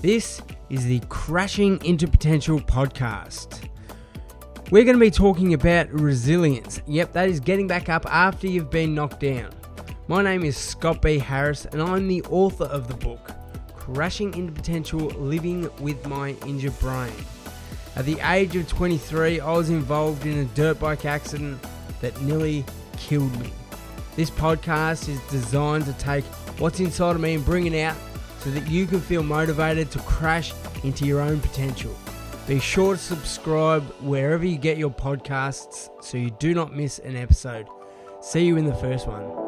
This is the Crashing into Potential podcast. We're going to be talking about resilience. Yep, that is getting back up after you've been knocked down. My name is Scott B. Harris, and I'm the author of the book Crashing into Potential Living with My Injured Brain. At the age of 23, I was involved in a dirt bike accident that nearly killed me. This podcast is designed to take what's inside of me and bring it out so that you can feel motivated to crash into your own potential. Be sure to subscribe wherever you get your podcasts so you do not miss an episode. See you in the first one.